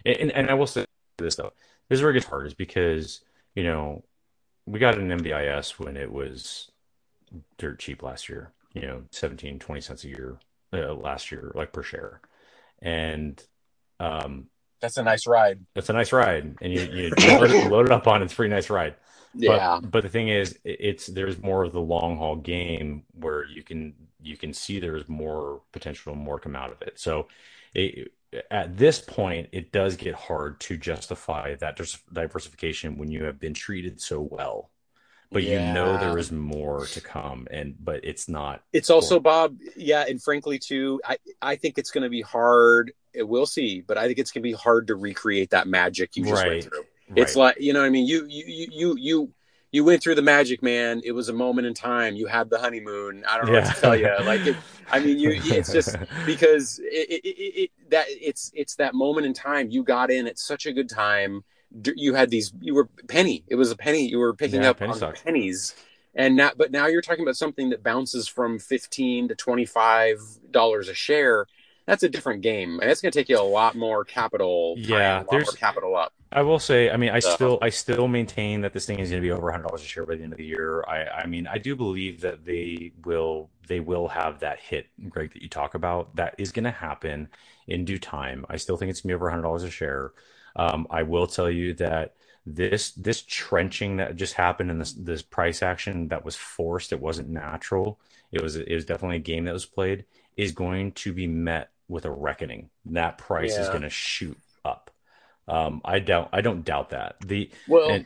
and and I will say this though, this is where it gets hard is because you know we got an MVIS when it was dirt cheap last year. You know, 17, 20 cents a year uh, last year, like per share, and um, That's a nice ride. That's a nice ride, and you you load it, load it up on. It's a pretty nice ride. Yeah. But, but the thing is, it's there's more of the long haul game where you can you can see there's more potential, more come out of it. So, it, at this point, it does get hard to justify that diversification when you have been treated so well. But you know there is more to come, and but it's not. It's also Bob, yeah, and frankly too, I I think it's going to be hard. We'll see, but I think it's going to be hard to recreate that magic you just Right. went through. It's right. like you know, what I mean, you you you you you you went through the magic, man. It was a moment in time. You had the honeymoon. I don't know what to tell you. Like, it, I mean, you. It's just because it, it, it, it that it's it's that moment in time. You got in at such a good time. You had these. You were penny. It was a penny. You were picking Yeah, up penny pennies. And now, but now you're talking about something that bounces from fifteen to twenty five dollars a share. That's a different game, and it's going to take you a lot more capital. time, Yeah, a lot there's- more capital up. I will say, I mean, I So- still, I still maintain that this thing is going to be over hundred dollars a share by the end of the year. I, I mean, I do believe that they will, they will have that hit, Greg, that you talk about. That is going to happen in due time. I still think it's going to be over hundred dollars a share. Um, I will tell you that this, this trenching that just happened and this, this price action that was forced, it wasn't natural. It was, it was definitely a game that was played. Is going to be met with a reckoning. That price is going to shoot up. Um, I doubt. I don't doubt that. The Well, and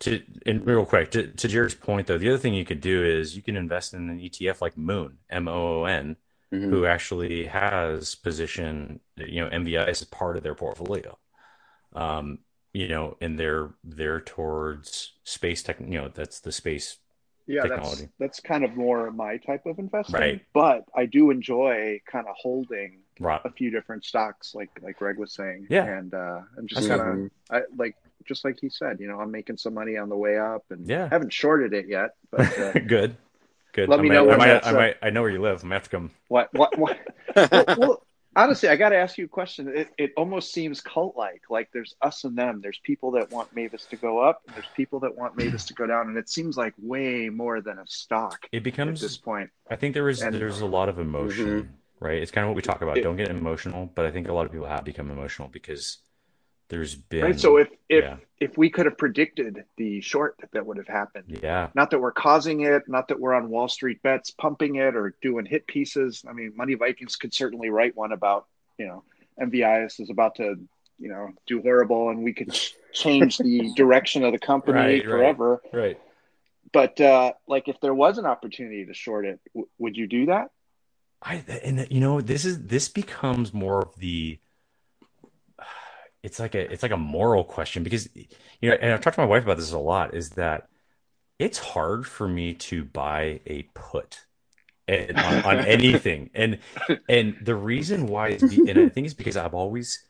to and real quick to, to Jerry's point though, the other thing you could do is you can invest in an ETF like Moon M O O N, Mhm. who actually has position you know MVI as part of their portfolio. Um, you know, and they're they're towards space tech. You know, that's the space. Yeah, that's technology. that's kind of more my type of investing. Right. But I do enjoy kind of holding Right. a few different stocks, like like Greg was saying. Yeah. And uh, I'm just kind of I like just like he said, you know, I'm making some money on the way up, and Yeah. I haven't shorted it yet. But uh, good. Good. Let I me might, know I might, I uh, might. I know where you live. I'm gonna have to come. what what what? well, well, honestly, I got to ask you a question. It, it almost seems cult like. Like there's us and them. There's people that want Mavis to go up, and there's people that want Mavis to go down, and it seems like way more than a stock It becomes at becomes. this point. I think there is And- there's a lot of emotion, mm-hmm. right? It's kind of what we talk about. It- Don't get emotional, but I think a lot of people have become emotional because there's been Right. So if if yeah. if we could have predicted the short that would have happened, yeah, not that we're causing it, not that we're on Wall Street bets pumping it or doing hit pieces. I mean, Money Vikings could certainly write one about you know MVIS is about to you know do horrible, and we could change the direction of the company Right, right. forever. right. But uh, like, if there was an opportunity to short it, w- would you do that? I and you know this is this becomes more of the it's like a it's like a moral question because you know and I've talked to my wife about this a lot is that it's hard for me to buy a put and, on, on anything. And and the reason why is be, and I think it's because I've always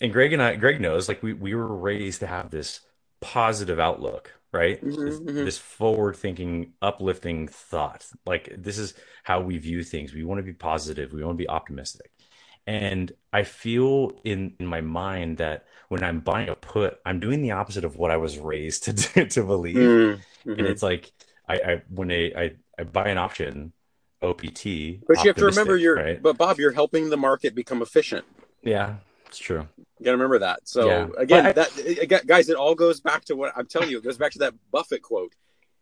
and Greg and I Greg knows like we we were raised to have this positive outlook right? Mhm, this, mhm. this forward thinking uplifting thought. Like this is how we view things. We want to be positive. We want to be optimistic and i feel in in my mind that when i'm buying a put i'm doing the opposite of what i was raised to do, to believe Mm, and mhm. it's like i i when I, I i buy an option opt But you have to remember, you're. right But Bob, you're helping the market become efficient. yeah it's true You got to remember that. So Yeah. again, But that guys, it all goes back to what I'm telling you. It goes back to that Buffett quote.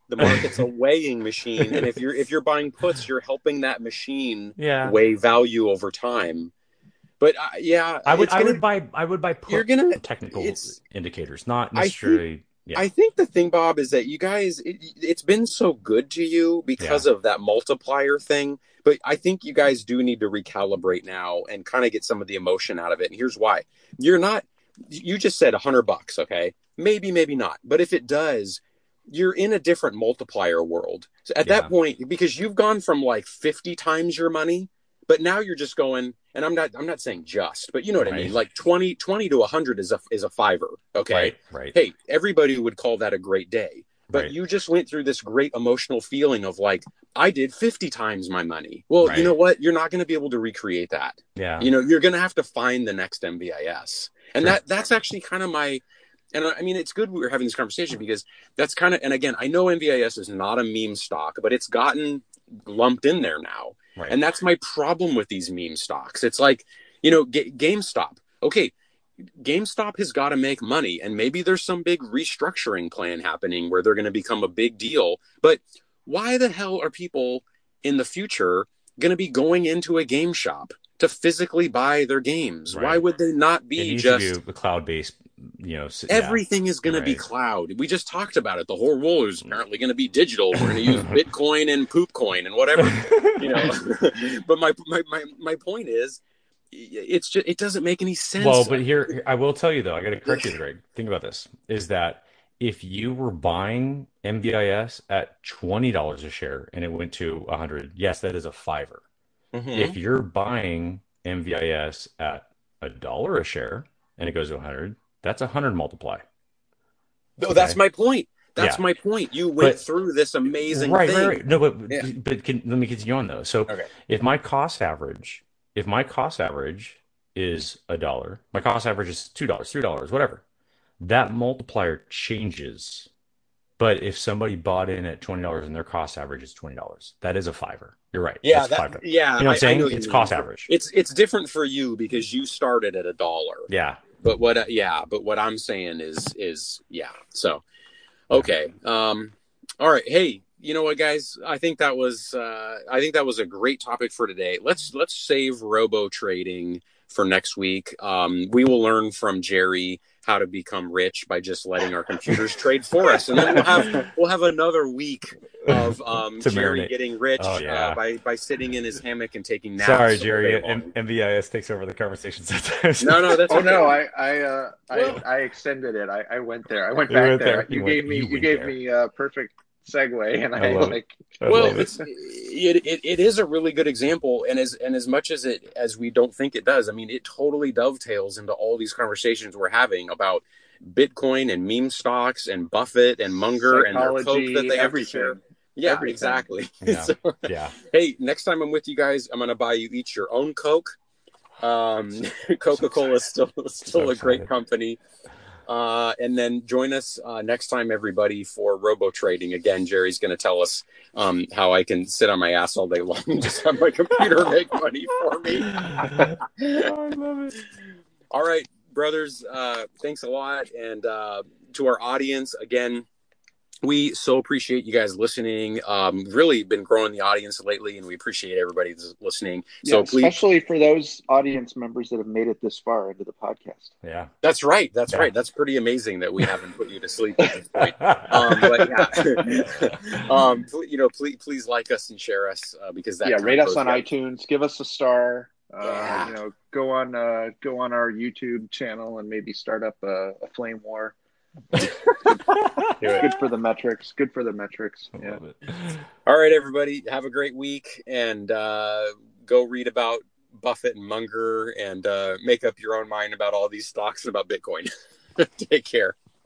The market's a weighing machine, and if you're if you're buying puts, you're helping that machine yeah weigh value over time. But uh, yeah, i would i gonna- would buy i would buy You're gonna- technical indicators not I think- yeah I think the thing, Bob, is that you guys, it, it's been so good to you because of that multiplier thing. But I think you guys do need to recalibrate now and kind of get some of the emotion out of it. And here's why: you're not. You just said a hundred bucks, okay? Maybe, maybe not. But if it does, you're in a different multiplier world. So at Yeah. that point, because you've gone from like fifty times your money, but now you're just going. And I'm not. I'm not saying just, but you know what I mean. Like 20, 20 to hundred is a is a fiver. Okay right right hey, everybody would call that a great day. But Right. you just went through this great emotional feeling of like, I did 50 times my money. Well, Right. you know what? You're not going to be able to recreate that. yeah You know, you're going to have to find the next MVIS. And Sure. that that's actually kind of my and I I mean, it's good we are having this conversation because that's kind of, and again, I know MVIS is not a meme stock, but it's gotten lumped in there now. Right And that's my problem with these meme stocks. It's like, you know, Ga- GameStop. Okay, GameStop has got to make money, and maybe there's some big restructuring plan happening where they're going to become a big deal. But why the hell are people in the future going to be going into a game shop to physically buy their games? Right. Why would they not be just be a cloud based, you know. s- yeah. everything is going to be cloud? We just talked about it. The whole world is apparently going to be digital. We're going to use Bitcoin and poop coin and whatever you know but my, my my my point is it's just it doesn't make any sense Well, but here I will tell you though, I got to correct you, Greg. Think about this: is that if you were buying MVIS at twenty dollars a share and it went to a hundred, yes, that is a fiver. Mhm. If you're buying MVIS at a dollar a share and it goes to a hundred, that's a hundred multiply. no that's my point that's Yeah. my point you went But- through this amazing right, thing right, right. No, but Yeah. but can, let me continue on though. So Okay. if my cost average, if my cost average is a dollar, my cost average is two dollars, three dollars, whatever, that multiplier changes. But if somebody bought in at twenty dollars and their cost average is twenty dollars, that is a fiver. You're right. yeah that, yeah You know what I'm saying? know what you It's mean. cost average. it's it's different for you because you started at a dollar Yeah. But what uh, yeah but what i'm saying is is yeah so okay um all right hey you know what guys? I think that was uh i think that was a great topic for today. Let's let's save robo trading for next week. Um we will learn from jerry how to become rich by just letting our computers trade for us and then we'll have we'll have another week of um jerry marinate. getting rich Oh, yeah. uh, by by sitting in his hammock and taking naps Sorry, Jerry. day. M- MVIS takes over the conversation sometimes. no no that's Oh okay. no, I I uh, Well- I, I extended it. I, I went there. I went back went there. there. You, You gave me you you, gave there. me a perfect segue, and I I, love it. like I well love it. it's it, it, it is a really good example and as and as much as it as we don't think it does i mean it totally dovetails into all these conversations we're having about bitcoin and meme stocks and buffett and munger and their coke that they have to everything. share yeah Everything. exactly Yeah. So, yeah. hey next time i'm with you guys i'm gonna buy you each your own coke um coca-cola is still still So a great excited. company uh, and then join us uh, next time, everybody, for robo trading. Again, Jerry's going to tell us um, how I can sit on my ass all day long and just have my computer make money for me. I love it. All right, brothers, uh, thanks a lot. And uh, to our audience, again, we so appreciate you guys listening. Um, really been growing the audience lately, and we appreciate everybody that's listening. So yeah, please, especially for those audience members that have made it this far into the podcast. Yeah. that's right. That's Yeah. right. That's pretty amazing that we haven't put you to sleep at this point. um, but yeah, um, pl- you know, please, please like us and share us uh, because that yeah, rate us on down. iTunes. Give us a star. Uh, Yeah. You know, go on uh, go on our YouTube channel and maybe start up a, a flame war. Do it. Good for the metrics. Good for the metrics. I Yeah. love it. All right, everybody, have a great week and uh, go read about Buffett and Munger and uh, make up your own mind about all these stocks and about Bitcoin. Take care.